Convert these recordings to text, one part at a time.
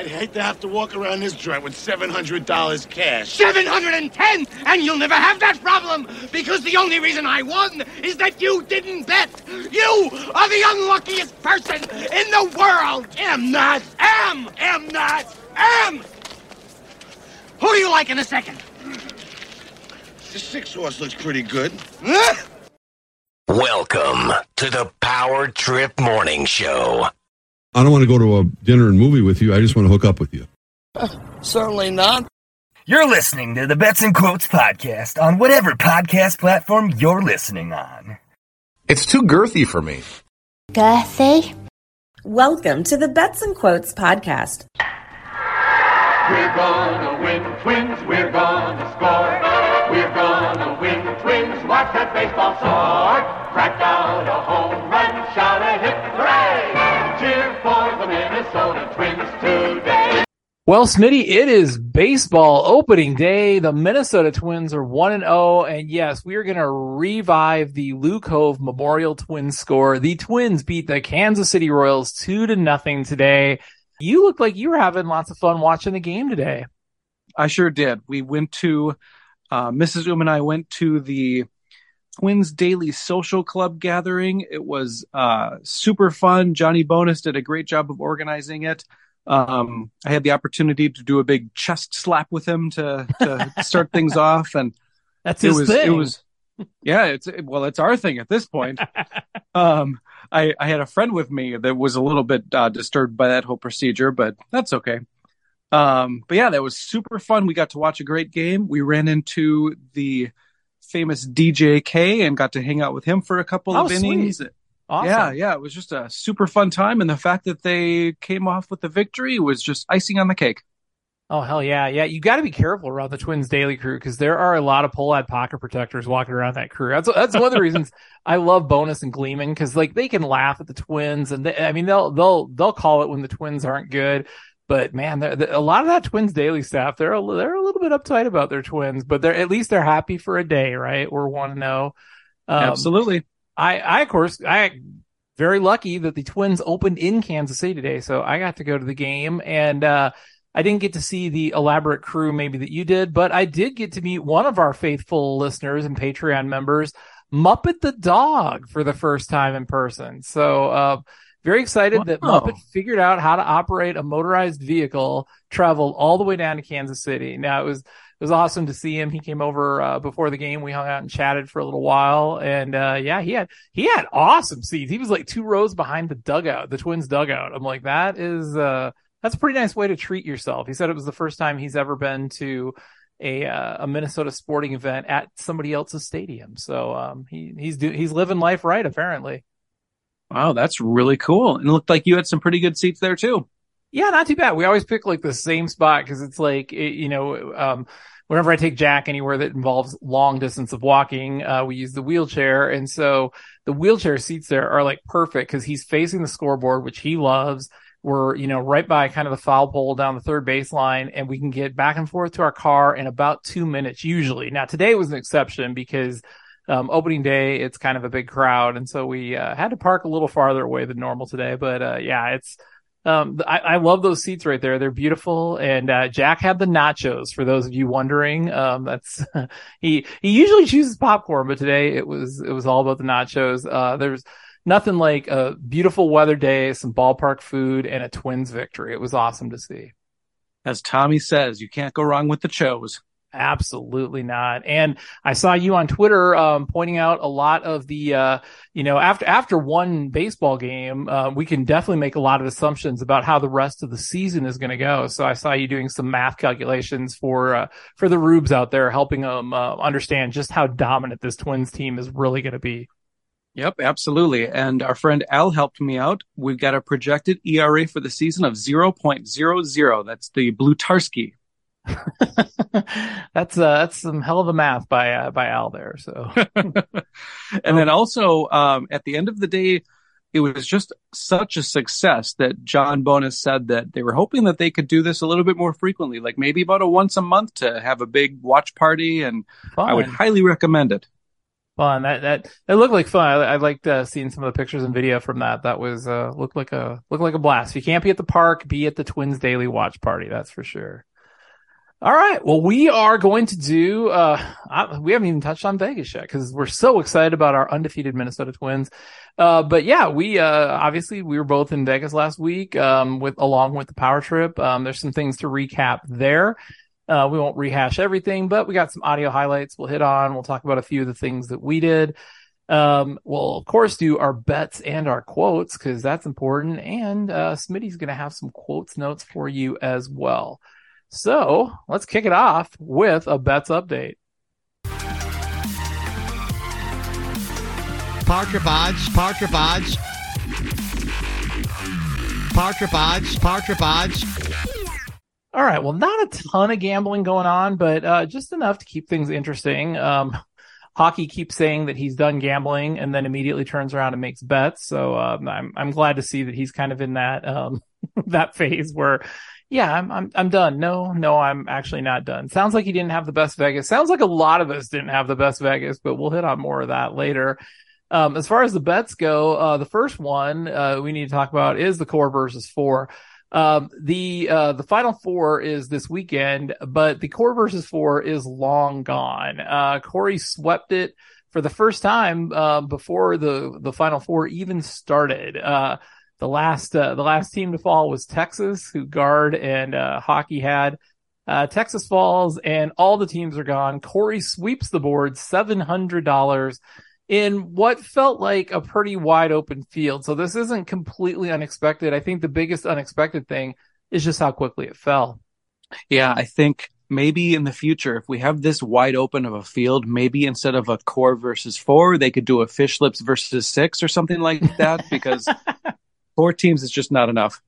I'd hate to have to walk around this joint with $700 cash. 710! And you'll never have that problem because the only reason I won is that you didn't bet. You are the unluckiest person in the world. Am not. Am! Am not. Am! Who do you like in a second? The six horse looks pretty good. Huh? Welcome to the Power Trip Morning Show. I don't want to go to a dinner and movie with you. I just want to hook up with you. Uh, certainly not. You're listening to the Bets and Quotes podcast on whatever podcast platform you're listening on. It's too girthy for me. Girthy. Welcome to the Bets and Quotes podcast. We're gonna win, twins, we're gonna score. We're gonna win, twins, watch that baseball soar. Crack out a home Well, Smitty, it is baseball opening day. The Minnesota Twins are 1 and 0. And yes, we are going to revive the Lou Cove Memorial Twins score. The Twins beat the Kansas City Royals 2 to nothing today. You look like you were having lots of fun watching the game today. I sure did. We went to, uh, Mrs. Um and I went to the Twins Daily Social Club gathering. It was uh, super fun. Johnny Bonnes did a great job of organizing it. Um, I had the opportunity to do a big chest slap with him to, to start things off, and That's it his was thing. it was yeah. It's well, it's our thing at this point. um, I I had a friend with me that was a little bit uh, disturbed by that whole procedure, but that's okay. Um, but yeah, that was super fun. We got to watch a great game. We ran into the famous DJK and got to hang out with him for a couple Oh, of sweet. Awesome. Yeah, yeah, it was just a super fun time, and the fact that they came off with the victory was just icing on the cake. Oh hell yeah, yeah! You got to be careful around the Twins Daily crew because there are a lot of Polad pocket protectors walking around that crew. That's that's one of the reasons I love Bonnes and Gleeman because like they can laugh at the Twins and they, I mean they'll they'll they'll call it when the Twins aren't good. But man, they're- they're- a lot of that Twins Daily staff they're a, they're a little bit uptight about their Twins, but they're at least they're happy for a day, right? We're one to know. Um, Absolutely. I, I of course, I very lucky that the Twins opened in Kansas City today, so I got to go to the game, and uh, I didn't get to see the elaborate crew maybe that you did, but I did get to meet one of our faithful listeners and Patreon members, Muppet the dog, for the first time in person. So, uh, very excited that Muppet figured out how to operate a motorized vehicle, traveled all the way down to Kansas City. Now it was it was awesome to see him. He came over uh, before the game. We hung out and chatted for a little while, and uh, yeah, he had he had awesome seats. He was like two rows behind the dugout, the Twins dugout. I'm like, that is uh, that's a pretty nice way to treat yourself. He said it was the first time he's ever been to a uh, a Minnesota sporting event at somebody else's stadium. So um, he he's do, he's living life right apparently. Wow, that's really cool. And it looked like you had some pretty good seats there too. Yeah, not too bad. We always pick like the same spot because it's like, it, you know, um, whenever I take Jack anywhere that involves long distance of walking, uh, we use the wheelchair. And so the wheelchair seats there are like perfect because he's facing the scoreboard, which he loves. We're, you know, right by kind of the foul pole down the third baseline and we can get back and forth to our car in about two minutes usually. Now today was an exception because um, opening day, it's kind of a big crowd. And so we, uh, had to park a little farther away than normal today. But, uh, yeah, it's, um, I, I love those seats right there. They're beautiful. And, uh, Jack had the nachos for those of you wondering. Um, that's, he, he usually chooses popcorn, but today it was, it was all about the nachos. Uh, there's nothing like a beautiful weather day, some ballpark food and a twins victory. It was awesome to see. As Tommy says, you can't go wrong with the chose. Absolutely not. And I saw you on Twitter um, pointing out a lot of the, uh, you know, after after one baseball game, uh, we can definitely make a lot of assumptions about how the rest of the season is going to go. So I saw you doing some math calculations for uh, for the rubes out there, helping them uh, understand just how dominant this Twins team is really going to be. Yep, absolutely. And our friend Al helped me out. We've got a projected ERA for the season of 0.00. That's the Blutarski. that's uh, that's some hell of a math by uh, by Al there. So and then also um, at the end of the day, it was just such a success that John Bonnes said that they were hoping that they could do this a little bit more frequently, like maybe about a once a month to have a big watch party. And I would highly recommend it. fun. That that that looked like fun. I, I liked uh, seeing some of the pictures and video from that. That was uh looked like a looked like a blast. If you can't be at the park, be at the Twins Daily Watch Party. That's for sure. All right. Well, we are going to do, uh, I, we haven't even touched on Vegas yet because we're so excited about our undefeated Minnesota Twins. Uh, but yeah, we, uh, obviously we were both in Vegas last week, um, with, along with the power trip. Um, there's some things to recap there. Uh, we won't rehash everything, but we got some audio highlights we'll hit on. We'll talk about a few of the things that we did. Um, we'll of course do our bets and our quotes because that's important. And, uh, Smitty's going to have some quotes notes for you as well. So let's kick it off with a bets update. Power trip odds, power trip odds, power trip odds, power trip odds. All right. Well, not a ton of gambling going on, but uh, just enough to keep things interesting. Um, Hawkey keeps saying that he's done gambling and then immediately turns around and makes bets. So um, I'm I'm glad to see that he's kind of in that um, that phase where yeah, I'm I'm I'm done. No, no, I'm actually not done. Sounds like he didn't have the best Vegas. Sounds like a lot of us didn't have the best Vegas, but we'll hit on more of that later. Um, as far as the bets go, uh, the first one uh, we need to talk about is the core versus four. Um, the uh, the final four is this weekend, but the core versus four is long gone. Uh, Corey swept it for the first time uh, before the the final four even started. Uh, the last uh, the last team to fall was Texas, who Gaard and uh, Hawkey had. Uh, Texas falls, and all the teams are gone. Corey sweeps the board, seven hundred dollars in what felt like a pretty wide open field. So this isn't completely unexpected. I think the biggest unexpected thing is just how quickly it fell. Yeah, I think maybe in the future, if we have this wide open of a field, maybe instead of a core versus four, they could do a fish lips versus six or something like that because four teams is just not enough.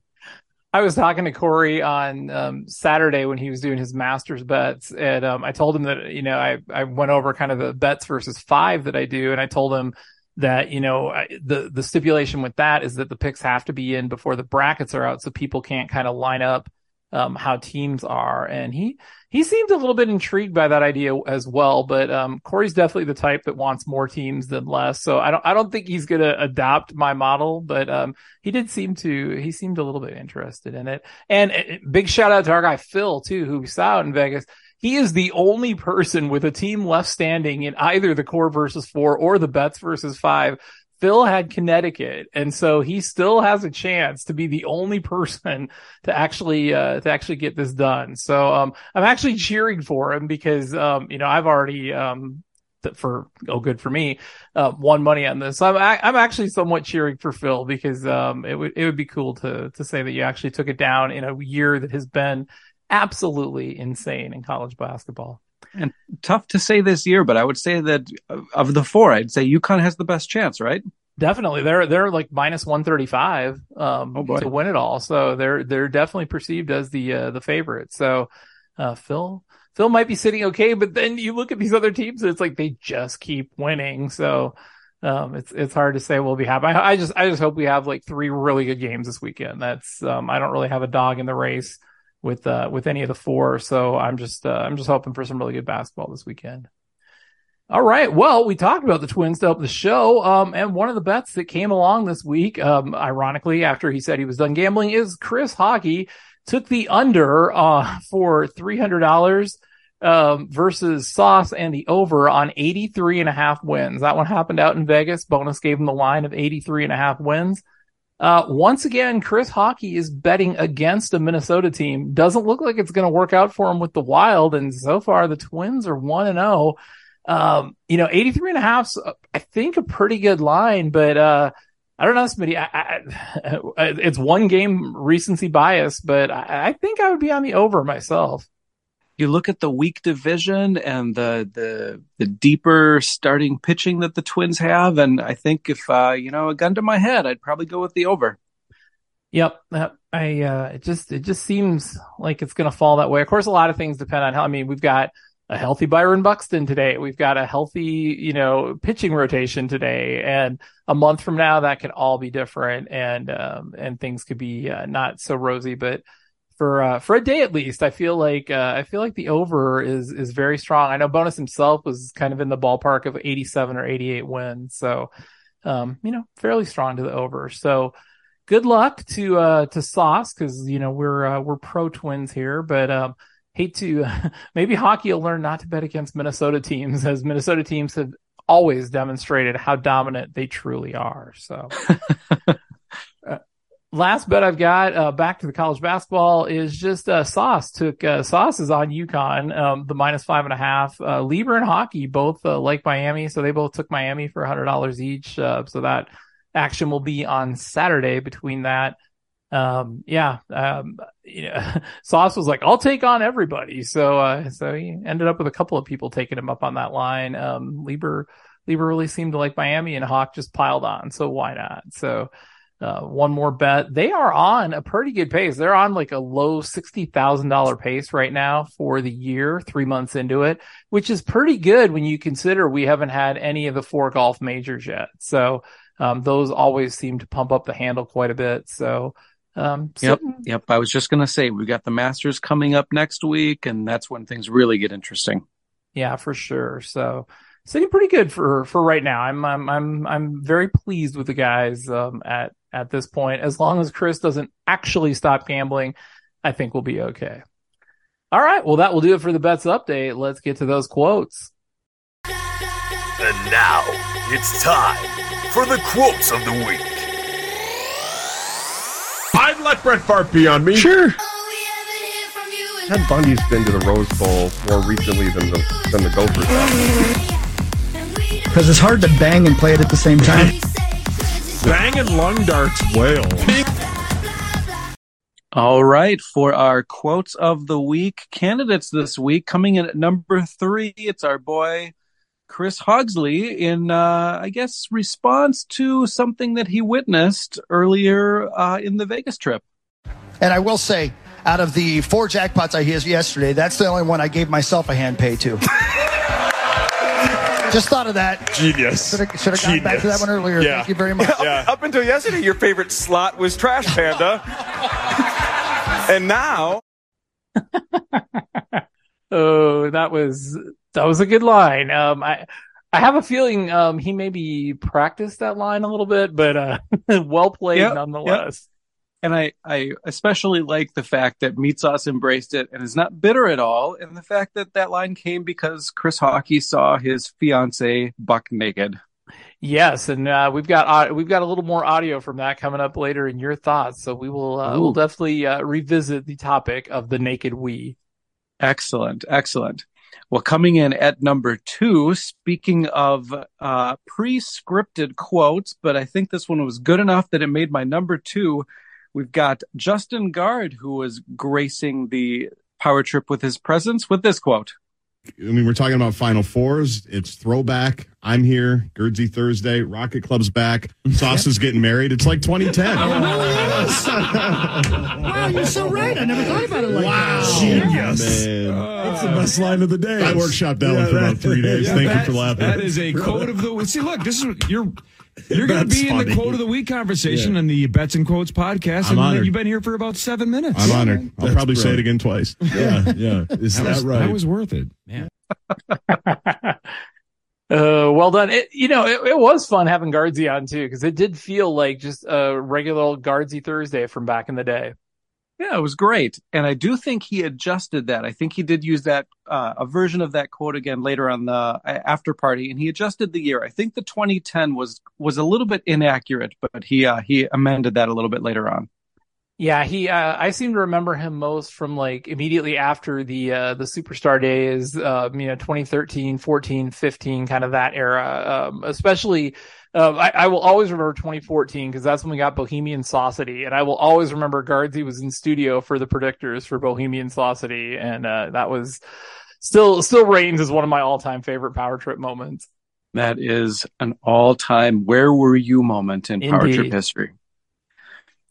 I was talking to Corey on um, Saturday when he was doing his Masters bets, and um, I told him that you know I I went over kind of the bets versus five that I do, and I told him that you know I, the the stipulation with that is that the picks have to be in before the brackets are out, so people can't kind of line up um, how teams are, and he he seemed a little bit intrigued by that idea as well. But um, Corey's definitely the type that wants more teams than less. So I don't I don't think he's gonna adopt my model, but um, he did seem to he seemed a little bit interested in it. And uh, big shout out to our guy Phil too, who we saw out in Vegas. He is the only person with a team left standing in either the core versus four or the bets versus five Phil had Connecticut, and so he still has a chance to be the only person to actually uh, to actually get this done. So um, I'm actually cheering for him because um, you know I've already um, for oh good for me uh, won money on this. So I'm I'm actually somewhat cheering for Phil because um, it would it would be cool to to say that you actually took it down in a year that has been absolutely insane in college basketball and tough to say this year, but I would say that of the four, I'd say UConn has the best chance, right? Definitely, they're they're like minus one thirty five um, oh to win it all, so they're they're definitely perceived as the uh, the favorite. So uh, Phil Phil might be sitting okay, but then you look at these other teams, and it's like they just keep winning. So um, it's it's hard to say we'll be happy. I, I, just I just hope we have like three really good games this weekend. That's um, I don't really have a dog in the race with uh, with any of the four. So I'm just uh, I'm just hoping for some really good basketball this weekend. All right. Well, we talked about the Twins to help the show, um, and one of the bets that came along this week, um, ironically, after he said he was done gambling, is Chris Hawkey took the under uh, for three hundred dollars. Um, versus Sauce and the over on 83 and a half wins. That one happened out in Vegas. Bonnes gave him the line of 83 and a half wins. Uh, once again, Chris Hawkey is betting against a Minnesota team. Doesn't look like it's going to work out for him with the Wild. And so far, the Twins are 1 and 0. Um, you know, 83 and a half, I think a pretty good line, but, uh, I don't know, Smitty. I, I, it's one game recency bias, but I, I think I would be on the over myself you look at the weak division and the the the deeper starting pitching that the Twins have, and I think if uh, you know a gun to my head, I'd probably go with the over. Yep, I uh, it just it just seems like it's going to fall that way. Of course, a lot of things depend on how. I mean, we've got a healthy Byron Buxton today. We've got a healthy, you know, pitching rotation today, and a month from now that can all be different, and um, and things could be uh, not so rosy. But for uh, for a day at least. I feel like uh, I feel like the over is is very strong. I know Bonnes himself was kind of in the ballpark of 87 or 88 wins, so um, you know, fairly strong to the over. So good luck to uh to Sauce because you know we're uh, we're pro Twins here, but um, hate to maybe Hawkey will learn not to bet against Minnesota teams as Minnesota teams have always demonstrated how dominant they truly are. So. last bet I've got uh, back to the college basketball is just uh, Sauce took uh, Sauce is on UConn, um, the minus five and a half. Uh, Lieber and Hawkey both uh, like Miami, so they both took Miami for hundred dollars each. Uh, so that action will be on Saturday between that. Um, yeah, um, you know, Sauce was like, I'll take on everybody. So, uh, so he ended up with a couple of people taking him up on that line. Um, Lieber, Lieber really seemed to like Miami and Hawk just piled on. So why not? So, uh, one more bet. They are on a pretty good pace. They're on like a low $60,000 pace right now for the year, three months into it, which is pretty good when you consider we haven't had any of the four golf majors yet. So, um, those always seem to pump up the handle quite a bit. So, um, yep, yep. I was just going to say we've got the Masters coming up next week, and that's when things really get interesting. Yeah, for sure. So sitting pretty good for for right now. I'm I'm I'm I'm very pleased with the guys um, at at this point. As long as Chris doesn't actually stop gambling, I think we'll be okay. All right, well that will do it for the bets update. Let's get to those quotes. And now it's time for the quotes of the week. I'd let Brett Favre be on me. Sure. Ted Bundy's been to the Rose Bowl more recently than the than the Gophers. Because it's hard to bang and play it at the same time. Bang and lung darts whale. All right, for our quotes of the week, candidates this week coming in at number three, it's our boy Chris Hogsley in, uh, I guess, response to something that he witnessed earlier uh, in the Vegas trip. And I will say, out of the four jackpots I hit yesterday, that's the only one I gave myself a hand pay to. Just thought of that. Genius. Should have, should have gone back to that one earlier. Yeah. Thank you very much. Yeah. Up until yesterday, your favorite slot was Trash Panda. and now. Oh, that was that was a good line. Um, I I have a feeling um he maybe practiced that line a little bit, but uh, well played Yep, nonetheless. And I, I especially like the fact that Meat Sauce embraced it and is not bitter at all. And the fact that that line came because Chris Hawkey saw his fiance buck naked. Yes, and uh, we've got au- we've got a little more audio from that coming up later in your thoughts. So we will uh, we'll definitely uh, revisit the topic of the naked we. Excellent, excellent. Well, coming in at number two, speaking of uh, pre-scripted quotes, but I think this one was good enough that it made my number two. We've got Justin Gaard, who was gracing the power trip with his presence with this quote. I mean, we're talking about Final Fours. It's throwback. I'm here. Gaardsy Thursday. Rocket Club's back. Sauce is getting married. It's like 2010. wow, you're so right. I never thought about it like that. Genius. Man. That's the best line of the day. I workshopped that one for about three days. Thank you for laughing. That is a quote of the week. See, look, this is you're you're going to That's be in the quote of the week conversation in the Bets and Quotes podcast, I'm and honored. you've been here for about seven minutes. I'm honored. I'll That's probably say it again twice. Yeah, yeah. Is that, that was, right? That was worth it. Man. Uh, well done. It, you know, it, it was fun having Gaardsy on too, because it did feel like just a regular old Gaardsy Thursday from back in the day. Yeah, it was great. And I do think he adjusted that. I think he did use that, uh, a version of that quote again later on the after party and he adjusted the year. I think the 2010 was, was a little bit inaccurate, but he, uh, he amended that a little bit later on. Yeah, he. Uh, I seem to remember him most from like immediately after the uh, the superstar days. Um, you know, 2013, 14, 15, kind of that era. Um, especially, uh, I, I will always remember 2014 because that's when we got Bohemian Saucity, and I will always remember Gaardsy was in studio for the predictors for Bohemian Saucity, and uh, that was still still reigns as one of my all time favorite power trip moments. That is an all time where were you moment in power trip history.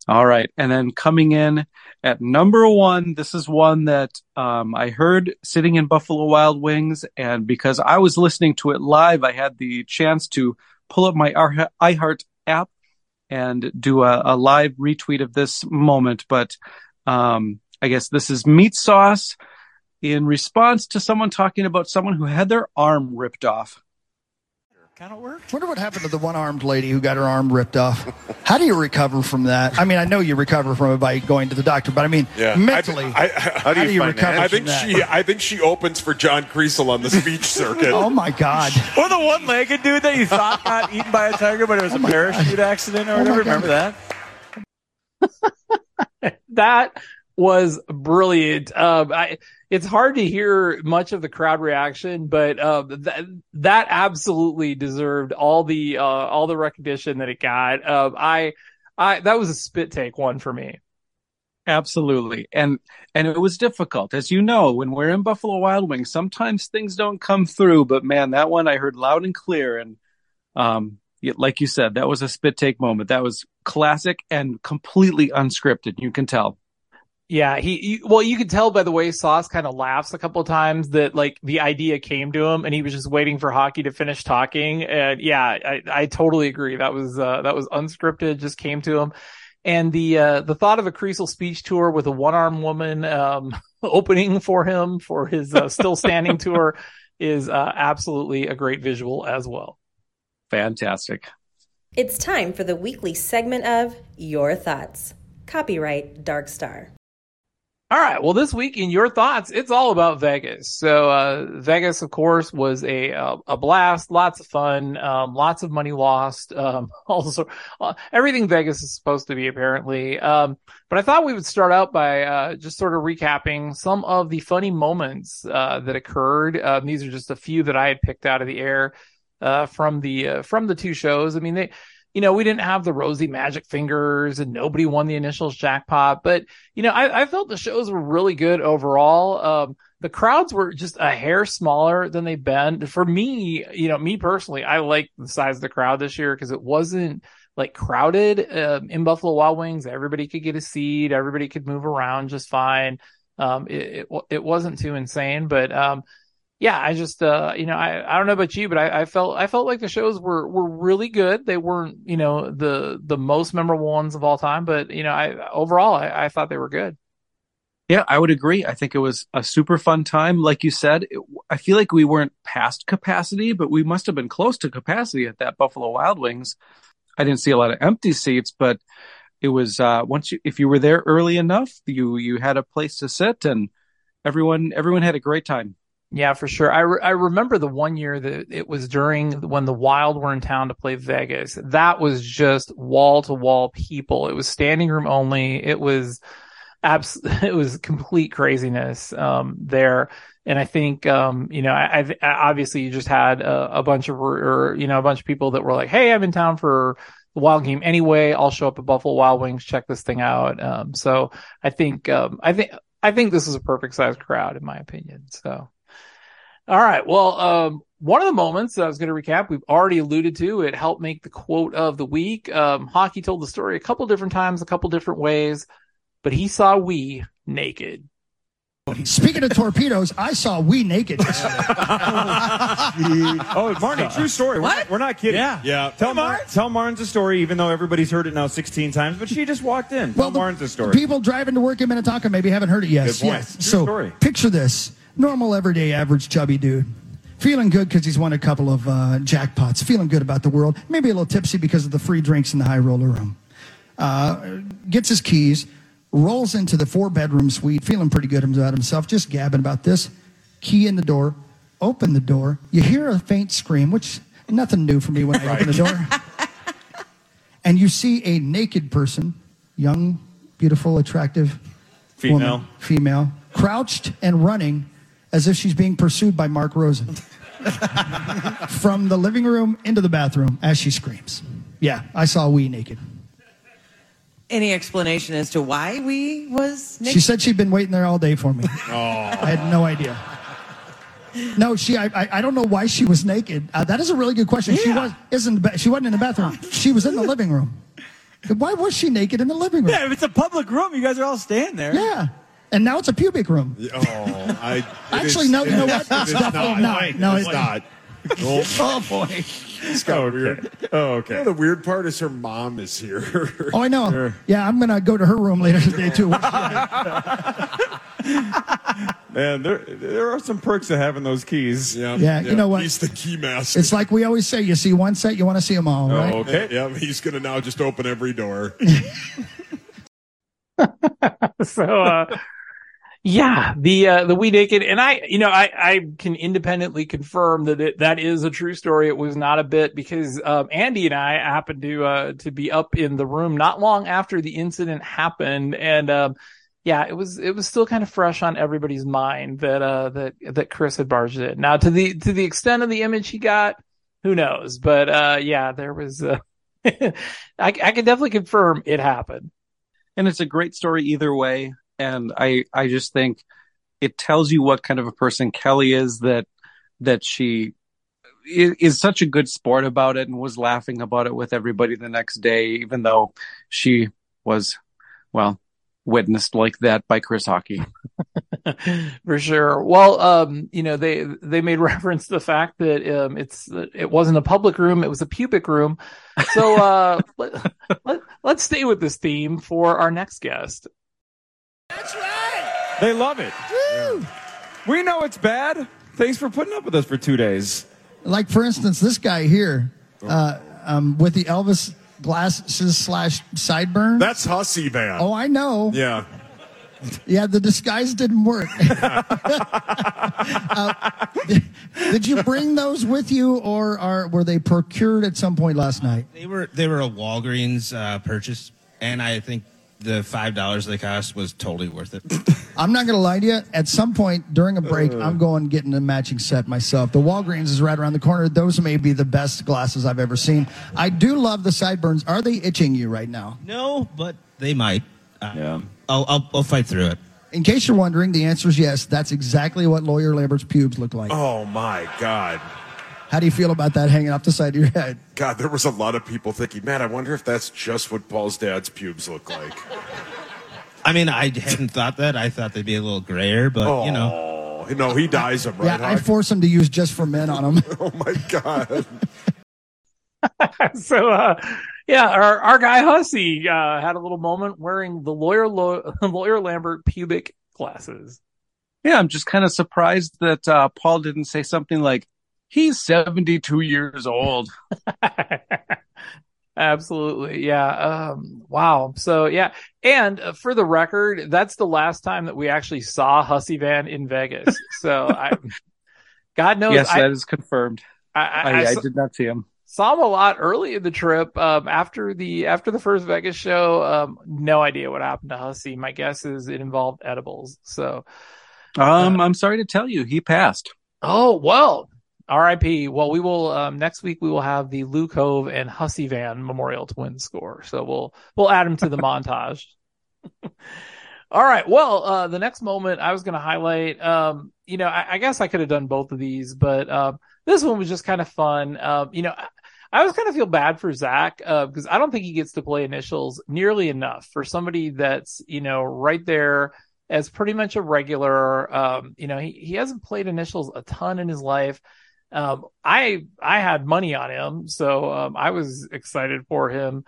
All right. And then coming in at number one, this is one that um, I heard sitting in Buffalo Wild Wings. And because I was listening to it live, I had the chance to pull up my iHeart app and do a, a live retweet of this moment. But um, I guess this is meat sauce in response to someone talking about someone who had their arm ripped off. Kind of worked. Wonder what happened to the one-armed lady who got her arm ripped off. How do you recover from that? I mean, I know you recover from it by going to the doctor, but I mean, Yeah. mentally, I, I, how, do you, recover I from think that? she. I think she opens for John Kriesel on the speech circuit. oh my God! Or the one-legged dude that you thought got eaten by a tiger, but it was a oh, parachute accident or Oh my whatever. God. Remember that? that was brilliant. Um, I, it's hard to hear much of the crowd reaction, but uh, that that absolutely deserved all the uh, all the recognition that it got. Uh, I, I that was a spit take one for me. Absolutely. And and it was difficult. As you know, when we're in Buffalo Wild Wings, sometimes things don't come through, but man, that one I heard loud and clear and um like you said, that was a spit take moment. That was classic and completely unscripted. You can tell. Yeah, he, he well, you could tell by the way Sauce kind of laughs a couple of times that like the idea came to him and he was just waiting for Hawkey to finish talking. And yeah, I, I totally agree. That was uh, that was unscripted, just came to him. And the uh, the thought of a Kriesel speech tour with a one armed woman um, opening for him for his uh, still standing tour is uh, absolutely a great visual as well. Fantastic. It's time for the weekly segment of Your Thoughts. Copyright Dark Star. All right. Well, this week in your thoughts, it's all about Vegas. So, uh, Vegas, of course, was a, uh, a blast, lots of fun, um, lots of money lost, um, also, uh, everything Vegas is supposed to be apparently. Um, but I thought we would start out by, uh, just sort of recapping some of the funny moments, uh, that occurred. Um, these are just a few that I had picked out of the air, uh, from the, from the two shows. I mean, they, you know, we didn't have the rosy magic fingers and nobody won the initials jackpot, but you know, I, I felt the shows were really good overall. Um, the crowds were just a hair smaller than they've been. For me, you know, me personally, I like the size of the crowd this year because it wasn't like crowded um, in Buffalo Wild Wings. Everybody could get a seat. Everybody could move around just fine. Um, it, it, it wasn't too insane, but, um, yeah, I just, uh, you know, I, I don't know about you, but I, I felt, I felt like the shows were, were really good. They weren't, you know, the, the most memorable ones of all time, but, you know, I, overall, I, I thought they were good. Yeah, I would agree. I think it was a super fun time. Like you said, it, I feel like we weren't past capacity, but we must have been close to capacity at that Buffalo Wild Wings. I didn't see a lot of empty seats, but it was uh, once you if you were there early enough, you you had a place to sit, and everyone everyone had a great time. Yeah, for sure. I, re- I remember the one year that it was during when the Wild were in town to play Vegas. That was just wall to wall people. It was standing room only. It was abs- it was complete craziness, um, there. And I think, um, you know, I, I obviously you just had a, a bunch of, or, you know, a bunch of people that were like, Hey, I'm in town for the Wild game anyway. I'll show up at Buffalo Wild Wings, check this thing out. Um, so I think, um, I think, I think this is a perfect sized crowd in my opinion. So. All right. Well, um, one of the moments that I was going to recap, we've already alluded to. It helped make the quote of the week. Um, Hawkey told the story a couple different times, a couple different ways, but he saw we naked. Speaking of torpedoes, I saw we naked. oh, Marnie, true story. We're not, we're not kidding. Yeah. Yeah. Tell Mar- tell Marnes the story, even though everybody's heard it now 16 times. But she just walked in. Tell the Marnes the story. People driving to work in Minnetonka maybe haven't heard it yet. Good point. Yes. True so story. picture this: normal, everyday, average, chubby dude, feeling good because he's won a couple of uh, jackpots, feeling good about the world, maybe a little tipsy because of the free drinks in the high roller room. Uh, gets his keys, rolls into the four bedroom suite, feeling pretty good about himself, just gabbing about this. Key in the door, open the door. You hear a faint scream, which nothing new for me when I open the door. and you see a naked person, young, beautiful, attractive Female. woman, female, crouched and running as if she's being pursued by Mark Rosen from the living room into the bathroom as she screams. Yeah, I saw we naked. Any explanation as to why we was naked? She said she'd been waiting there all day for me. Oh. I had no idea. No, she. I. I, I don't know why she was naked. Uh, that is a really good question. She was. Isn't. She wasn't in the bathroom. She was in the living room. Why was she naked in the living room? Yeah, if it's a public room, you guys are all staying there. Yeah. And now it's a pubic room. Oh, I. Actually, is- no. You know what? It's it is definitely not. It No, is it- not. oh boy. It's got weird. Oh, You know, the weird part is her mom is here. Oh, I know. Yeah, I'm gonna go to her room later today too. Man, there there are some perks of having those keys. Yeah, Yeah, you know what? He's the key master. It's like we always say: you see one set, you want to see them all, right? Oh, okay. Yeah, he's gonna now just open every door. so uh yeah the uh the we naked and i you know i i can independently confirm that it, that is a true story. It was not a bit because um andy and i happened to uh to be up in the room not long after the incident happened and um yeah it was it was still kind of fresh on everybody's mind that uh that that chris had barged in. Now to the to the extent of the image he got who knows? But uh yeah there was uh I, I can definitely confirm it happened. And it's a great story either way. And I, I just think it tells you what kind of a person Kelly is that, that she is, is such a good sport about it and was laughing about it with everybody the next day, even though she was, well, witnessed like that by Chris Hawkey. for sure. Well, um, you know, they they made reference to the fact that um, it's it wasn't a public room; it was a pubic room. So uh, let, let, let's stay with this theme for our next guest. They love it. We know it's bad. Thanks for putting up with us for two days. Like for instance, this guy here, uh, um, with the Elvis glasses slash sideburn. That's Hussy Van. Oh, I know. Yeah. Yeah, the disguise didn't work. uh, did, did you bring those with you, or are were they procured at some point last night? They were they were a Walgreens uh, purchase, and I think the five dollars they cost was totally worth it. I'm not going to lie to you. At some point during a break, I'm going getting a matching set myself. The Walgreens is right around the corner. Those may be the best glasses I've ever seen. I do love the sideburns. Are they itching you right now? no, but they might. Uh, yeah, I'll, I'll I'll fight through it. In case you're wondering, the answer is yes. That's exactly what Lawyer Lambert's pubes look like. Oh my God. How do you feel about that hanging off the side of your head? God, there was a lot of people thinking, man, I wonder if that's just what Paul's dad's pubes look like. I mean, I hadn't thought that. I thought they'd be a little grayer, but you know. Oh, no, he dyes them, right? yeah, I force him to use just for men on them. oh my God. so uh yeah our our guy hussey uh had a little moment wearing the lawyer Lo- lawyer lambert pubic glasses Yeah, I'm just kind of surprised that uh, Paul didn't say something like, he's 72 years old. absolutely yeah um wow so yeah and uh, for the record that's the last time that we actually saw hussey van in vegas so i god knows yes, I, that is confirmed. I, I, I, I did not see him. saw him a lot early in the trip. Um, after the after the first Vegas show, um, no idea what happened to Hussey. My guess is it involved edibles. So, Um, I'm sorry to tell you, he passed. oh well, R.I.P. Well, we will um, next week. We will have the Lou Cove and Hussey Van Memorial Twins score. So we'll we'll add them to the montage. All right. Well, uh, the next moment I was going to highlight, um, you know, I, I guess I could have done both of these, but um, this one was just kind of fun. Um, you know, I, I always kind of feel bad for Zach uh, because I don't think he gets to play initials nearly enough for somebody that's you know right there as pretty much a regular. Um, you know, he he hasn't played initials a ton in his life. Um, I I had money on him, so um, I was excited for him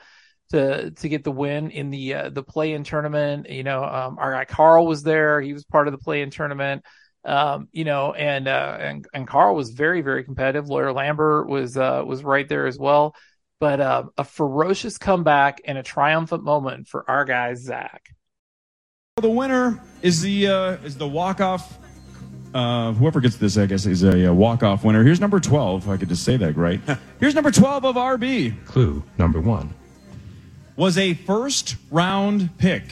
to to get the win in the uh, the play in tournament. You know, um, our guy Carl was there; he was part of the play in tournament. Um, you know, and uh, and and Carl was very very competitive. Lawyer Lambert was uh, was right there as well. But uh, a ferocious comeback and a triumphant moment for our guy Zach. The winner is the uh, is the walk off. Uh, whoever gets this, I guess, is a, uh walk off winner. Here's number twelve. If I could just say that right. Here's number twelve of RB. Clue number one. Was a first round pick.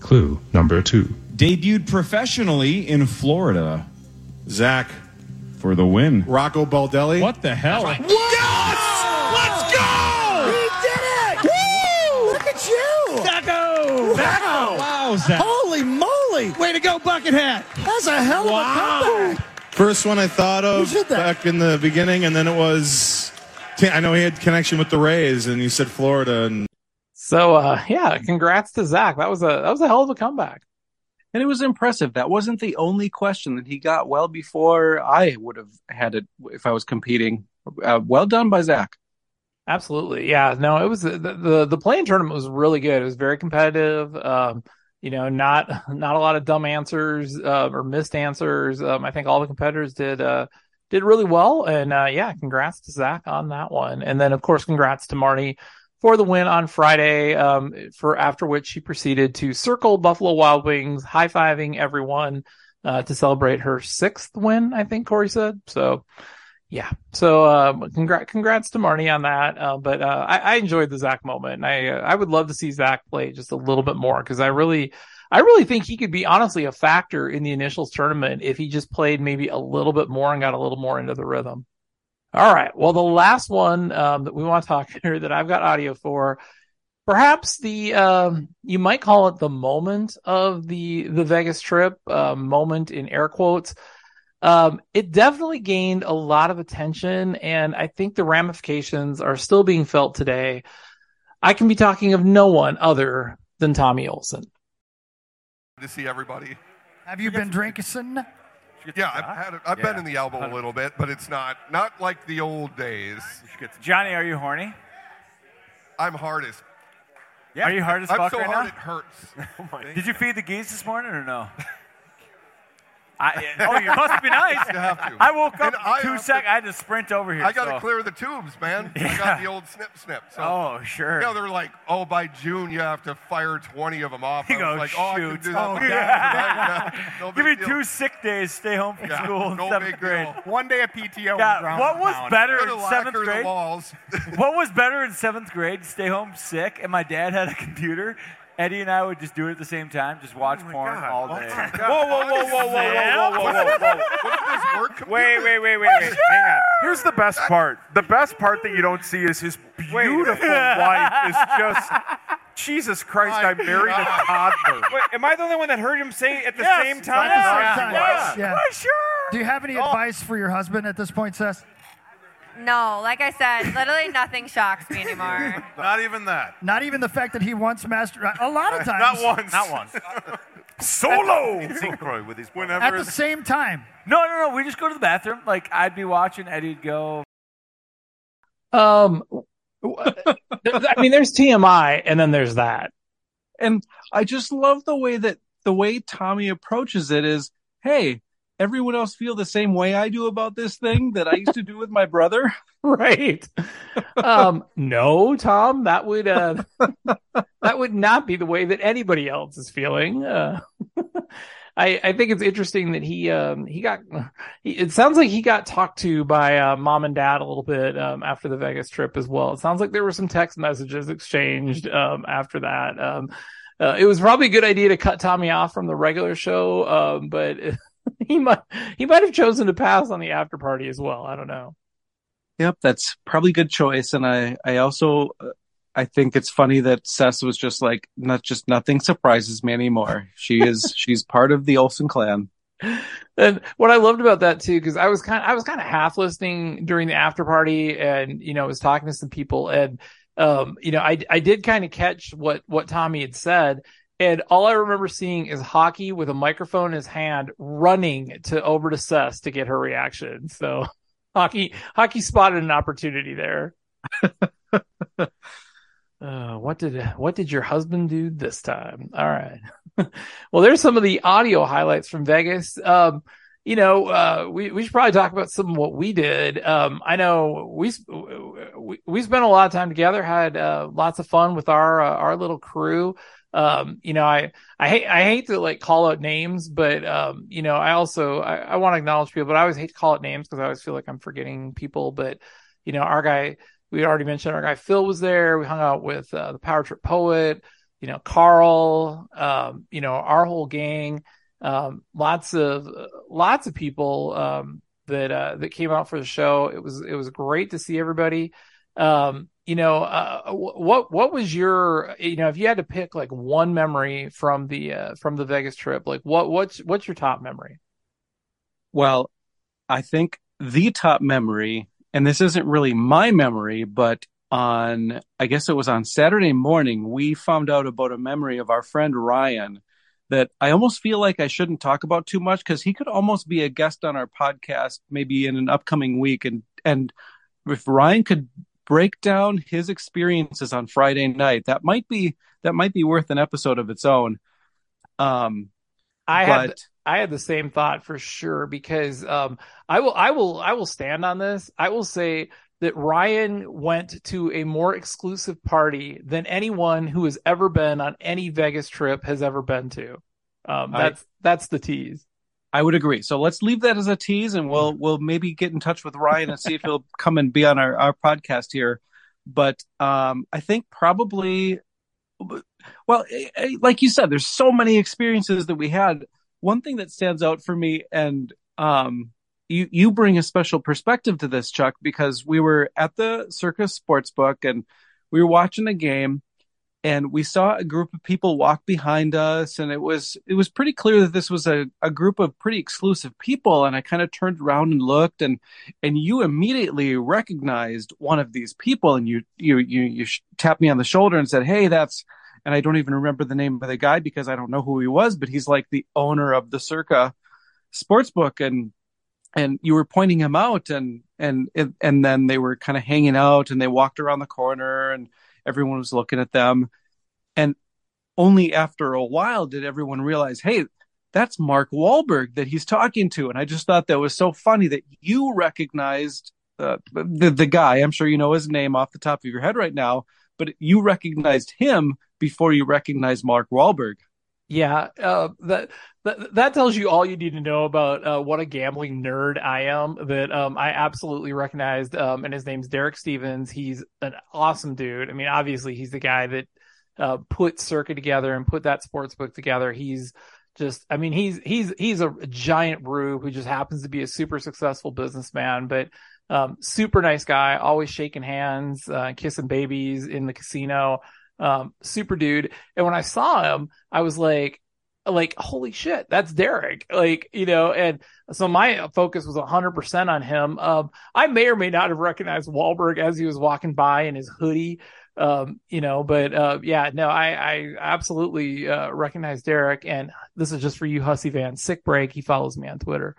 Clue number two. Debuted professionally in Florida. Zach. For the win. Rocco Baldelli. What the hell? Yes! Let's go! He did it! Woo! Look at you! Zacko! Wow! Wow, Zach. Holy moly! Way to go, Bucket Hat! That's a hell of a comeback! First one I thought of Who did that? back in the beginning, and then it was. I know he had connection with the Rays, and you said Florida, and So uh, yeah, congrats to Zach. That was a that was a hell of a comeback. And it was impressive. That wasn't the only question that he got well before I would have had it if I was competing. Uh, well done by Zach. Absolutely. Yeah. No, it was the, the, the playing tournament was really good. It was very competitive. Um, you know, not, not a lot of dumb answers, uh, or missed answers. Um, I think all the competitors did, uh, did really well. And, uh, yeah, congrats to Zach on that one. And then of course, congrats to Marty for the win on Friday, um, for after which she proceeded to circle Buffalo Wild Wings, high fiving everyone, uh, to celebrate her sixth win, I think Corey said. So, yeah. So, um, congrats, congrats to Marnie on that. Uh, but, uh, I, I, enjoyed the Zach moment and I, uh, I would love to see Zach play just a little bit more because I really, I really think he could be honestly a factor in the initials tournament if he just played maybe a little bit more and got a little more into the rhythm. All right. Well, the last one, um, that we want to talk here that I've got audio for, perhaps the, um, you might call it the moment of the, the Vegas trip, uh, moment in air quotes. Um, it definitely gained a lot of attention, and I think the ramifications are still being felt today. I can be talking of no one other than Tommy Olson. To see everybody. Have you been drinking? Yeah, I've had. I've been in the elbow a little bit, but it's not not like the old days. Johnny, are you horny? I'm hardest. Are you hard as I'm fuck so right hard now? it hurts. Did you feed the geese this morning or no? I, oh, you must be nice. You have to. I woke up And I two have seconds. I had to sprint over here. I got to so- clear the tubes, man. I got the old snip snip. So, Oh, sure. Yeah, they're like, oh, by June you have to fire 20 of them off. You I go, was like, oh, I shoot. can do that. Oh, one. yeah. Yeah, no Give me deal. two sick days. Stay home from Yeah, school in no seventh big grade. deal. One day of PTO Yeah, ground what was pound. better in lacquer seventh the grade? walls. what was better in seventh grade? Stay home sick, and my dad had a computer. Eddie and I would just do it at the same time, just watch oh porn all day. Oh whoa, whoa, whoa, whoa, whoa, whoa, whoa, whoa, whoa, whoa. Wait, wait, wait, wait, wait. Hang on. Here's the best part. The best part that you don't see is his beautiful wife is just. Jesus Christ, I married a toddler. Wait, am I the only one that heard him say at the Yes, same time? At the same Yes, time. yes. Yeah. Why, sure. Do you have any oh. advice for your husband at this point, Seth? No, like I said, literally nothing shocks me anymore. Not even that. Not even the fact that he once mastered. A lot of times. Not once. Not once. Solo. In synchro with his Whenever At the same time. No, no, no. We just go to the bathroom. Like I'd be watching, Eddie'd go. Um, I mean, there's TMI and then there's that. And I just love the way that the way Tommy approaches it is, hey, everyone else feel the same way I do about this thing that I used to do with my brother. right. Um, no, Tom, that would, uh, that would not be the way that anybody else is feeling. Uh, I, I think it's interesting that he, um, he got, he, it sounds like he got talked to by, uh, mom and dad a little bit, um, after the Vegas trip as well. It sounds like there were some text messages exchanged, um, after that. Um, uh, it was probably a good idea to cut Tommy off from the regular show, um, but he might, he might have chosen to pass on the after party as well. I don't know. Yep, that's probably a good choice. And I, I also, uh, I think it's funny that Seth was just like, not just nothing surprises me anymore. She is, she's part of the Olsen clan. And what I loved about that too, because I was kind, I was kind of half listening during the after party, and you know, I was talking to some people, and um, you know, I I did kind of catch what what Tommy had said, and all I remember seeing is Hawkey with a microphone in his hand, running to over to Seth to get her reaction. So, Hawkey Hawkey spotted an opportunity there. Uh, what did what did your husband do this time? All right. well, there's some of the audio highlights from Vegas. Um, you know, uh, we we should probably talk about some of what we did. Um, I know we we we spent a lot of time together, had uh, lots of fun with our uh, our little crew. Um, you know, I I hate I hate to like call out names, but um, you know, I also I, I want to acknowledge people, but I always hate to call out names because I always feel like I'm forgetting people. But you know, our guy we already mentioned our guy Phil was there. We hung out with uh, the Power Trip Poet, you know, Carl, um, you know, our whole gang, um, lots of lots of people um, that uh, that came out for the show. It was it was great to see everybody. Um, you know, uh, what what was your you know if you had to pick like one memory from the uh, from the Vegas trip, like what what's what's your top memory? Well, I think the top memory, and this isn't really my memory, but on, I guess it was on Saturday morning, we found out about a memory of our friend Ryan that I almost feel like I shouldn't talk about too much because he could almost be a guest on our podcast maybe in an upcoming week. And and if Ryan could break down his experiences on Friday night, that might be that might be worth an episode of its own. Um, I but had I had the same thought for sure because um I will I will I will stand on this. I will say that Ryan went to a more exclusive party than anyone who has ever been on any Vegas trip has ever been to. Um I- that's that's the tease. I would agree. So let's leave that as a tease, and we'll we'll maybe get in touch with Ryan and see if he'll come and be on our, our podcast here. But um, I think probably, well, eh, eh, like you said, there's so many experiences that we had. One thing that stands out for me, and um, you you bring a special perspective to this, Chuck, because we were at the Circa Sportsbook and we were watching a game, and we saw a group of people walk behind us and it was it was pretty clear that this was a, a group of pretty exclusive people and i kind of turned around and looked and and you immediately recognized one of these people and you you you you tapped me on the shoulder and said hey that's and i don't even remember the name of the guy because i don't know who he was but he's like the owner of the circa sportsbook and and you were pointing him out and and and then they were kind of hanging out and they walked around the corner and everyone was looking at them. And only after a while did everyone realize hey that's mark Wahlberg that he's talking to. And i just thought that was so funny that you recognized uh, the the guy. I'm sure you know his name off the top of your head right now but you recognized him before you recognized mark Wahlberg Yeah, uh, that that that tells you all you need to know about uh, what a gambling nerd I am. That um, I absolutely recognized, um, and his name's Derek Stevens. He's an awesome dude. I mean, obviously, he's the guy that uh, put Circa together and put that sports book together. He's just, I mean, he's he's he's a giant brew who just happens to be a super successful businessman, but um, super nice guy. Always shaking hands, uh, kissing babies in the casino um, super dude. And when I saw him, I was like, like, holy shit, that's Derek. Like, you know, and so my focus was 100% on him. Um, I may or may not have recognized Wahlberg as he was walking by in his hoodie. Um, you know, but, uh, yeah, no, I, I absolutely, uh, recognize Derek. And this is just for you, Hussy Van. Sick break. He follows me on Twitter.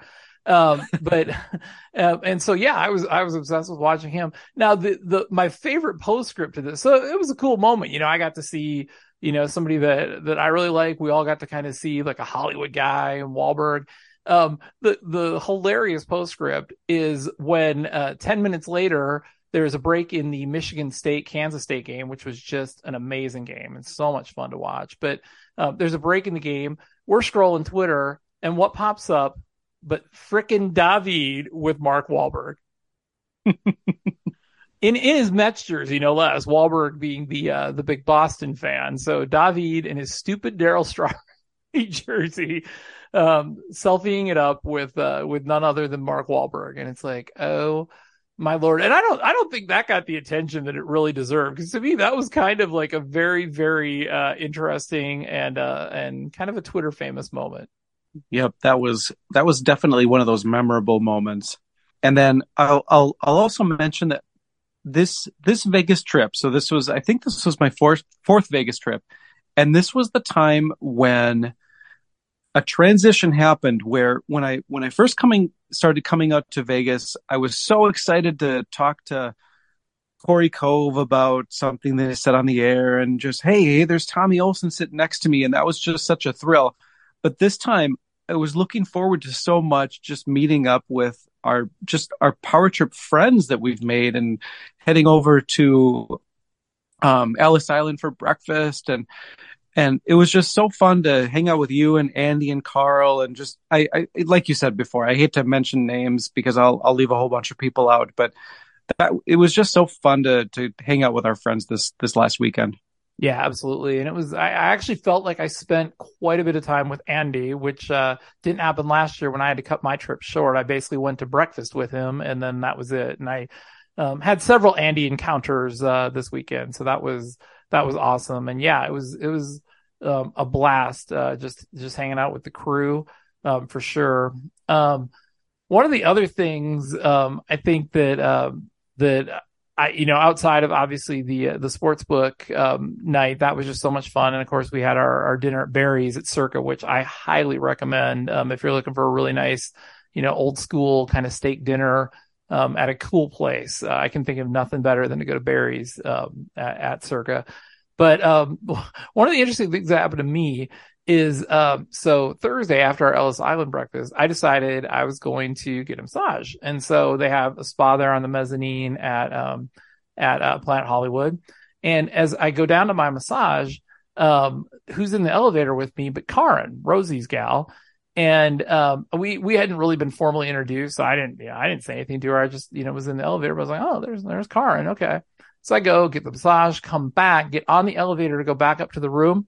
Um, but, uh, and so, yeah, I was, I was obsessed with watching him. Now, the, the, my favorite postscript to this, so it was a cool moment. You know, I got to see, you know, somebody that, that I really like. We all got to kind of see like a Hollywood guy and Wahlberg. Um, the, the hilarious postscript is when, uh, 10 minutes later, there's a break in the Michigan State Kansas State game, which was just an amazing game and so much fun to watch. But uh, there's a break in the game. We're scrolling Twitter, and what pops up? But frickin' David with Mark Wahlberg. in in his Mets jersey, no less. Wahlberg being the uh, the big Boston fan, so David in his stupid Darryl Strawberry jersey, um, selfieing it up with uh, with none other than Mark Wahlberg, and it's like, oh my lord! And I don't I don't think that got the attention that it really deserved because to me that was kind of like a very very uh, interesting and uh, and kind of a Twitter famous moment. Yep, that was that was definitely one of those memorable moments. And then I'll I'll I'll also mention that this this Vegas trip. So this was I think this was my fourth fourth Vegas trip, and this was the time when a transition happened where when I when I first coming started coming out to Vegas, I was so excited to talk to Cory Cove about something that I said on the air and just hey, there's Tommy Olson sitting next to me, and that was just such a thrill. But this time I was looking forward to so much just meeting up with our just our power trip friends that we've made and heading over to um Ellis Island for breakfast and and it was just so fun to hang out with you and Andy and Carl and just I, I like you said before I hate to mention names because I'll I'll leave a whole bunch of people out but that it was just so fun to to hang out with our friends this this last weekend. Yeah, absolutely. And it was, I, I actually felt like I spent quite a bit of time with Andy, which, uh, didn't happen last year when I had to cut my trip short. I basically went to breakfast with him and then that was it. And I, um, had several Andy encounters, uh, this weekend. So that was, that was awesome. And yeah, it was, it was, um, a blast, uh, just, just hanging out with the crew, um, for sure. Um, one of the other things, um, I think that, um, that I, you know, outside of obviously the uh, the sports book um, night, that was just so much fun. And of course, we had our, our dinner at Barry's at Circa, which I highly recommend um, if you're looking for a really nice, you know, old school kind of steak dinner um, at a cool place. Uh, I can think of nothing better than to go to Barry's um, at, at Circa. But um, one of the interesting things that happened to me is um, so Thursday after our Ellis Island breakfast, I decided I was going to get a massage, and so they have a spa there on the mezzanine at um, at uh, Planet Hollywood. And as I go down to my massage, um, who's in the elevator with me? But Karin, Rosie's gal, and um, we we hadn't really been formally introduced, so I didn't I didn't say anything to her. I just you know was in the elevator, but I was like, oh, there's there's Karin, okay. So I go get the massage, come back, get on the elevator to go back up to the room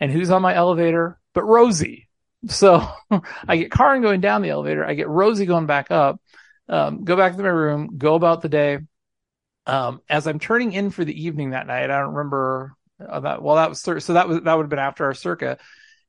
and who's on my elevator but Rosie. So I get Karin going down the elevator, I get Rosie going back up, um, go back to my room, go about the day. Um, as I'm turning in for the evening that night, I don't remember uh, that. Well, that was so that was that would have been after our circa.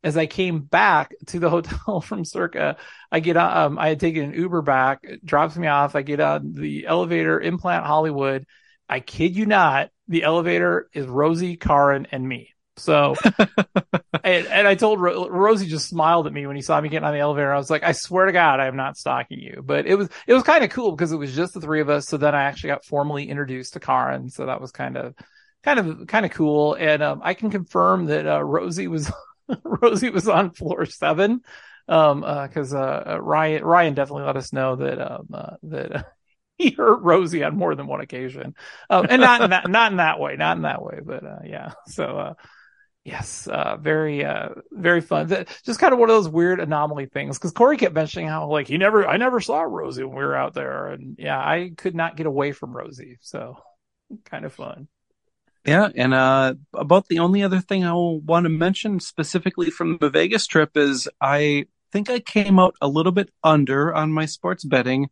As I came back to the hotel from Circa, I get um I had taken an Uber back, it drops me off. I get on the elevator in Planet Hollywood. I kid you not, the elevator is Rosie, Karin, and me. So, and, and, I told Ro- Rosie just smiled at me when he saw me getting on the elevator. I was like, I swear to God, I am not stalking you. But it was it was kind of cool because it was just the three of us. So then I actually got formally introduced to Karin. So that was kind of kind of kind of cool. And um, I can confirm that uh, Rosie was Rosie was on floor seven. Um, because uh, uh, Ryan Ryan definitely let us know that um uh, that. he hurt Rosie on more than one occasion, um, and not in that, not in that way, not in that way, but uh, yeah. So uh, Yes, uh, very, uh, very fun. Just kind of one of those weird anomaly things. Because Cory kept mentioning how like he never, I never saw Rosie when we were out there, and yeah, I could not get away from Rosie. So kind of fun. Yeah, and uh, about the only other thing I want to mention specifically from the Vegas trip is I think I came out a little bit under on my sports betting,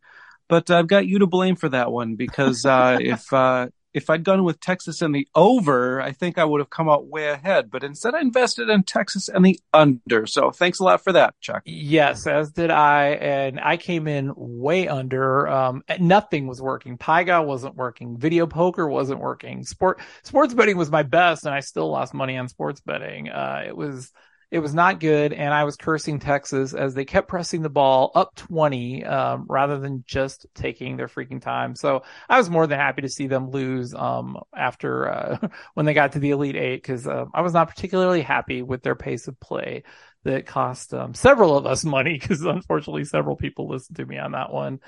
but I've got you to blame for that one because uh, if uh, if I'd gone with Texas and the over, I think I would have come out way ahead. But instead, I invested in Texas and the under. So thanks a lot for that, Chuck. Yes, as did I. And I came in way under. Um, nothing was working. Pai Gow wasn't working. Video poker wasn't working. Sport sports betting was my best, and I still lost money on sports betting. Uh, it was it was not good, and I was cursing Texas as they kept pressing the ball up 20 um, rather than just taking their freaking time. So I was more than happy to see them lose um, after uh, when they got to the Elite Eight because uh, I was not particularly happy with their pace of play that cost um, several of us money because unfortunately several people listened to me on that one.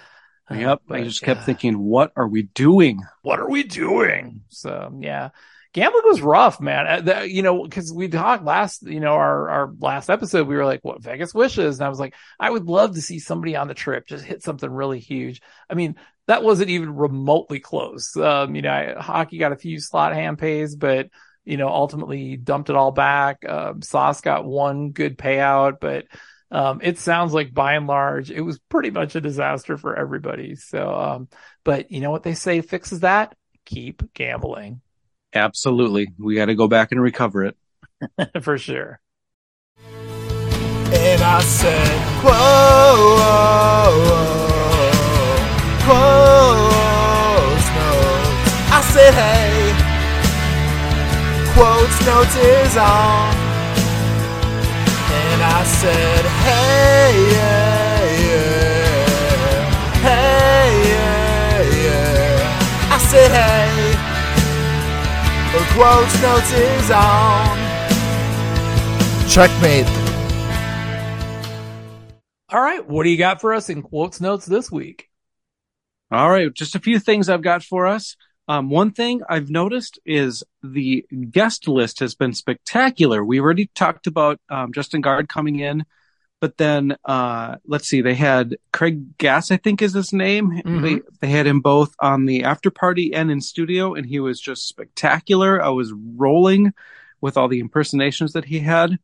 Yep, but, I just kept thinking, what are we doing? What are we doing? So yeah gambling was rough, man. Uh, the, you know, because we talked last, you know, our our last episode, we were like, "What Vegas wishes?" And I was like, I would love to see somebody on the trip just hit something really huge. I mean, that wasn't even remotely close. Um, you know, I, Hawkey got a few slot hand pays, but you know, ultimately dumped it all back. Um, Sauce got one good payout, but um, it sounds like by and large, it was pretty much a disaster for everybody. So, um, but you know what they say fixes that? Keep gambling. Absolutely. We got to go back and recover it. For sure. And I said, whoa, quotes notes. I said, hey, quotes notes is on. And I said, hey, yeah, yeah, hey, yeah, yeah. I said, hey. The quotes notes is on. Checkmate. All right, what do you got for us in quotes notes this week? All right, just a few things I've got for us. Um, one thing I've noticed is the guest list has been spectacular. We already talked about um, Justin Gaard coming in but then uh, let's see, they had Craig Gass, I think is his name. Mm-hmm. They they had him both on the after party and in studio, and he was just spectacular. I was rolling with all the impersonations that he had.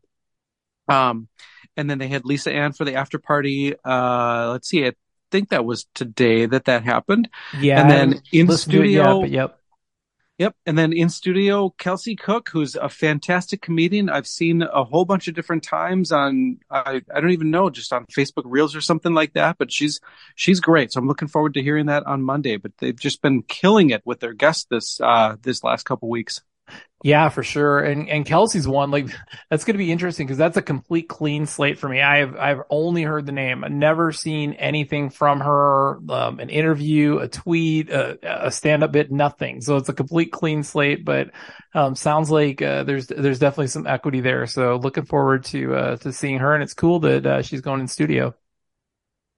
Um, and then they had Lisa Ann for the after party. Uh, let's see, I think that was today that that happened. Yeah, and then in studio, yet, yep. Yep. And then in studio, Kelsey Cook, who's a fantastic comedian. I've seen a whole bunch of different times on, I, I don't even know, just on Facebook Reels or something like that. But she's, she's great. So I'm looking forward to hearing that on Monday. But they've just been killing it with their guests this, uh, this last couple weeks. Yeah, for sure. And and Kelsey's one like that's going to be interesting because that's a complete clean slate for me. I've I've only heard the name. I've never seen anything from her, um, an interview, a tweet, a, a stand up bit, nothing. So it's a complete clean slate. But um, sounds like uh, there's there's definitely some equity there. So looking forward to uh, to seeing her. And it's cool that uh, she's going in studio.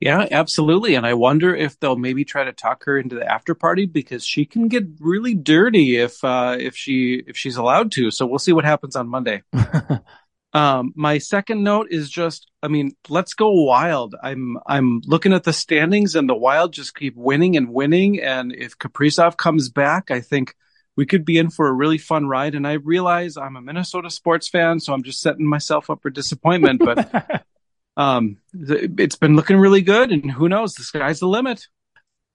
Yeah, absolutely. And I wonder if they'll maybe try to talk her into the after party because she can get really dirty if uh if she if she's allowed to. So we'll see what happens on Monday. um my second note is just I mean, let's go wild. I'm I'm looking at the standings and the wild just keep winning and winning and if Kaprizov comes back, I think we could be in for a really fun ride and I realize I'm a Minnesota sports fan, so I'm just setting myself up for disappointment, but um, it's been looking really good, and who knows? The sky's the limit.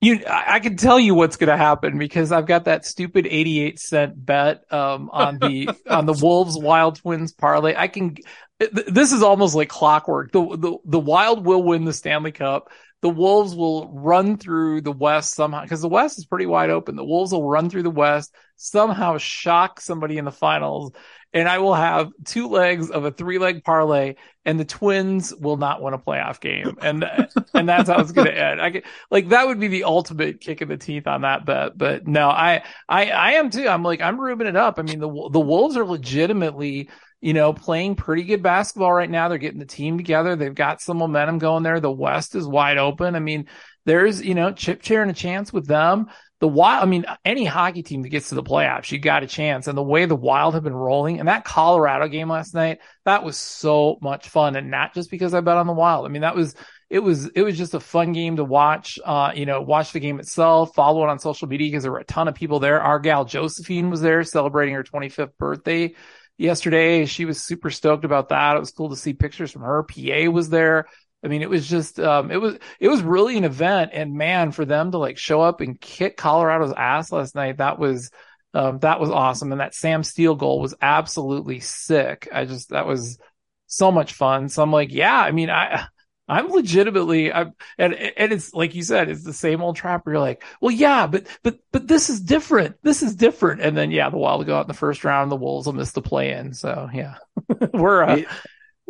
You, I can tell you what's going to happen because I've got that stupid 88 cent bet, um, on the, on the Wolves Wild Twins parlay. I can, th- this is almost like clockwork. The, the, the Wild will win the Stanley Cup. The Wolves will run through the West somehow because the West is pretty wide open. The Wolves will run through the West, somehow shock somebody in the finals and I will have two legs of a three leg parlay, and the Twins will not win a playoff game, and and that's how it's going to end. I get, like that would be the ultimate kick in the teeth on that bet, but no, I I I am too. I'm like I'm rubing it up. I mean the the Wolves are legitimately you know, playing pretty good basketball right now. They're getting the team together. They've got some momentum going there. The West is wide open. I mean, there's, you know, chip chair and a chance with them the wild, I mean, any hockey team that gets to the playoffs, you got a chance. And the way the wild have been rolling and that Colorado game last night, that was so much fun. And not just because I bet on the wild. I mean, that was, it was, it was just a fun game to watch, uh, you know, watch the game itself, follow it on social media because there were a ton of people there. Our gal Josephine was there celebrating her 25th birthday yesterday. She was super stoked about that. It was cool to see pictures from her. PA was there. I mean, it was just, um, it was, it was really an event. And man, for them to like show up and kick Colorado's ass last night, that was, um, that was awesome. And that Sam Steel goal was absolutely sick. I just, that was so much fun. So I'm like, yeah, I mean, I, I'm legitimately, I'm, and, and it's like you said, it's the same old trap where you're like, well, yeah, but, but, but this is different. This is different. And then, yeah, the Wild go out in the first round, the Wolves will miss the play in. So yeah, we're, uh,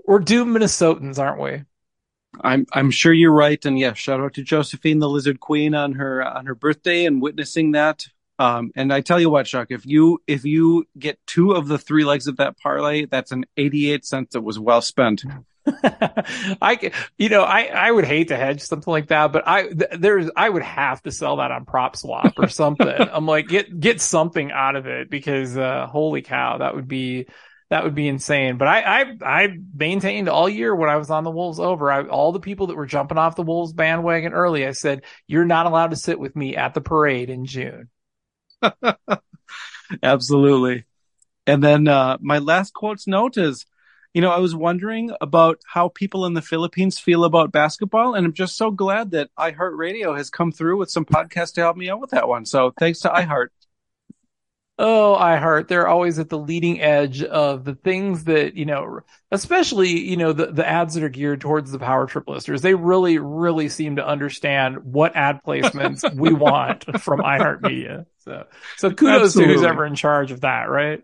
we're doomed Minnesotans, aren't we? I'm I'm sure you're right, and yeah, shout out to Josephine, the Lizard Queen, on her on her birthday and witnessing that. Um, and I tell you what, Chuck, if you if you get two of the three legs of that parlay, that's an 88 cents that was well spent. I, you know, I, I would hate to hedge something like that, but I, th- there's, I would have to sell that on prop swap or something. I'm like, get, get something out of it because, uh, holy cow, that would be, that would be insane. But I, I, I maintained all year when I was on the Wolves over. I, all the people that were jumping off the Wolves bandwagon early, I said, "You're not allowed to sit with me at the parade in June." Absolutely. And then uh, my last quotes note is, you know, I was wondering about how people in the Philippines feel about basketball, and I'm just so glad that iHeartRadio has come through with some podcasts to help me out with that one. So thanks to iHeart. Oh, iHeart, they're always at the leading edge of the things that, you know, especially, you know, the, the ads that are geared towards the power trip listers. They really, really seem to understand what ad placements we want from iHeartMedia. So, so kudos Absolutely. to who's ever in charge of that, right?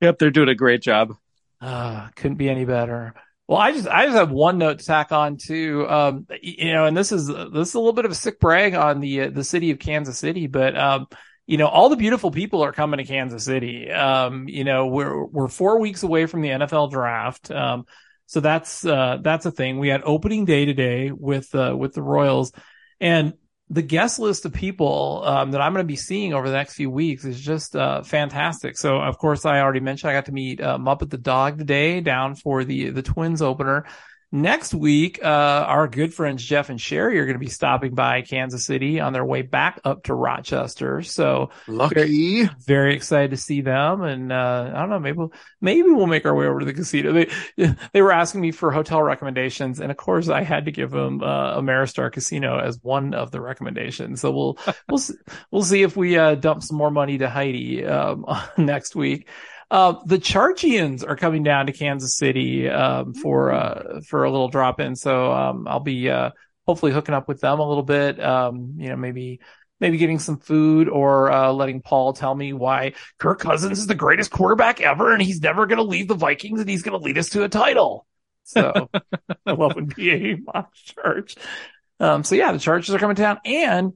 Yep, they're doing a great job. Uh, couldn't be any better. Well, I just I just have one note to tack on to, um, you know, and this is this is a little bit of a sick brag on the uh, the city of Kansas City, but um, you know, all the beautiful people are coming to Kansas City. Um, you know, we're we're four weeks away from the NFL draft. Um, so that's uh, that's a thing. We had opening day today with uh, with the Royals, and the guest list of people um, that I'm going to be seeing over the next few weeks is just uh, fantastic. So, of course, I already mentioned I got to meet uh, Muppet the dog today down for the the Twins opener. Next week, uh, our good friends Jeff and Sherry are going to be stopping by Kansas City on their way back up to Rochester. So lucky, very, very excited to see them. And uh, I don't know, maybe we'll, maybe we'll make our way over to the casino. They they were asking me for hotel recommendations, and of course, I had to give them uh, Ameristar Casino as one of the recommendations. So we'll we'll see, we'll see if we uh, dump some more money to Heidi um, next week. Uh, the Charchians are coming down to Kansas City um, for uh, for a little drop in, so um, I'll be uh, hopefully hooking up with them a little bit. Um, you know, maybe maybe getting some food or uh, letting Paul tell me why Kirk Cousins is the greatest quarterback ever, and he's never going to leave the Vikings, and he's going to lead us to a title. So I love when PA mocks church. Um, so yeah, the Charchians are coming down, and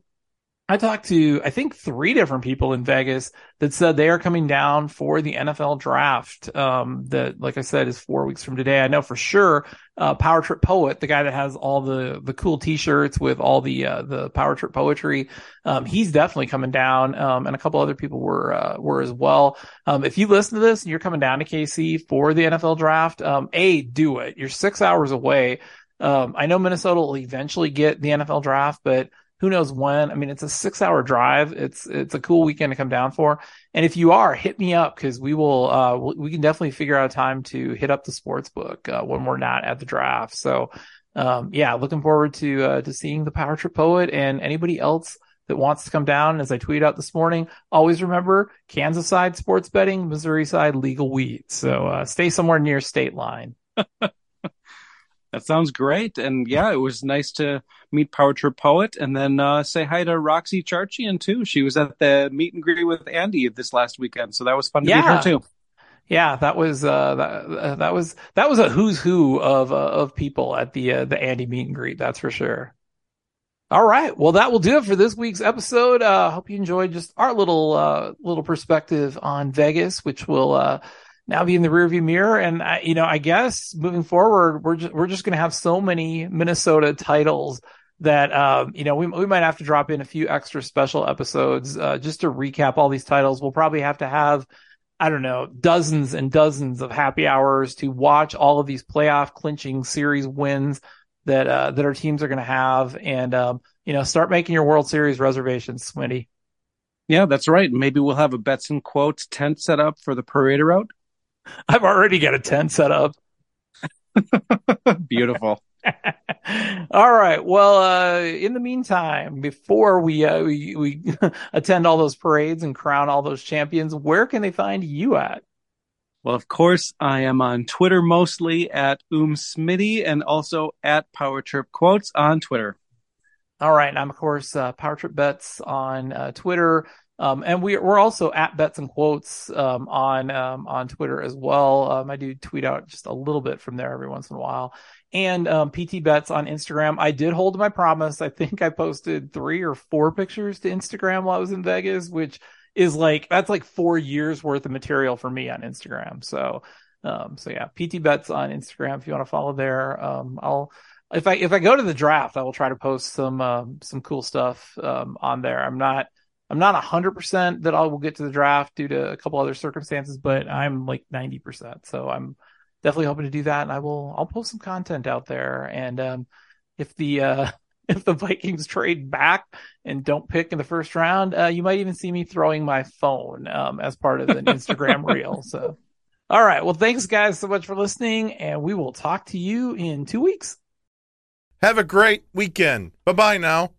I talked to, I think, three different people in Vegas that said they are coming down for the NFL draft. Um, that, like I said, is four weeks from today. I know for sure, uh, Power Trip Poet, the guy that has all the, the cool t-shirts with all the, uh, the Power Trip poetry. Um, he's definitely coming down. Um, and a couple other people were, uh, were as well. Um, if you listen to this and you're coming down to KC for the NFL draft, um, A, do it. You're six hours away. Um, I know Minnesota will eventually get the NFL draft, but who knows when? I mean, it's a six hour drive. It's, it's a cool weekend to come down for. And if you are, hit me up because we will, uh, we can definitely figure out a time to hit up the sports book, uh, when we're not at the draft. So, um, yeah, looking forward to, uh, to seeing the Power Trip Poet and anybody else that wants to come down. As I tweeted out this morning, always remember Kansas side sports betting, Missouri side legal weed. So, uh, stay somewhere near state line. That sounds great. And yeah, it was nice to meet Power Trip Poet and then uh, say hi to Roxy Charchian too. She was at the meet and greet with Andy this last weekend. So that was fun to Yeah. meet her too. Yeah, that was uh, that uh, that was that was a who's who of uh, of people at the uh, the Andy meet and greet. That's for sure. All right, well that will do it for this week's episode. Uh, hope you enjoyed just our little uh, little perspective on Vegas, which will uh, now be in the rearview mirror. And I, you know, I guess moving forward, we're just we're just going to have so many Minnesota titles that um, you know we we might have to drop in a few extra special episodes uh, just to recap all these titles. We'll probably have to have I don't know, dozens and dozens of happy hours to watch all of these playoff clinching series wins that uh, that our teams are going to have, and um, you know, start making your World Series reservations, Smitty. Yeah, that's right. Maybe we'll have a bets and quotes tent set up for the parade route. I've already got a tent set up. Beautiful. All right. Well, uh, in the meantime, before we uh, we, we attend all those parades and crown all those champions, where can they find you at? Well, of course, I am on Twitter mostly at Um Smitty and also at Power Trip Quotes on Twitter. All right. And I'm, of course, uh, Power Trip Bets on uh, Twitter. Um, and we, we're also at Bets and Quotes um, on um, on Twitter as well. Um, I do tweet out just a little bit from there every once in a while. And um, PT Bets on Instagram. I did hold my promise. I think I posted three or four pictures to Instagram while I was in Vegas, which is like that's like four years worth of material for me on Instagram. So, um, so yeah, PT Bets on Instagram. If you want to follow there, um, I'll if I if I go to the draft, I will try to post some um, some cool stuff um, on there. I'm not I'm not hundred percent that I will get to the draft due to a couple other circumstances, but I'm like ninety percent. So I'm definitely hoping to do that, and I will I'll post some content out there. And um, if the uh, if the Vikings trade back and don't pick in the first round, uh, you might even see me throwing my phone um, as part of an Instagram reel. So, all right. Well, thanks guys so much for listening, and we will talk to you in two weeks. Have a great weekend. Bye bye now.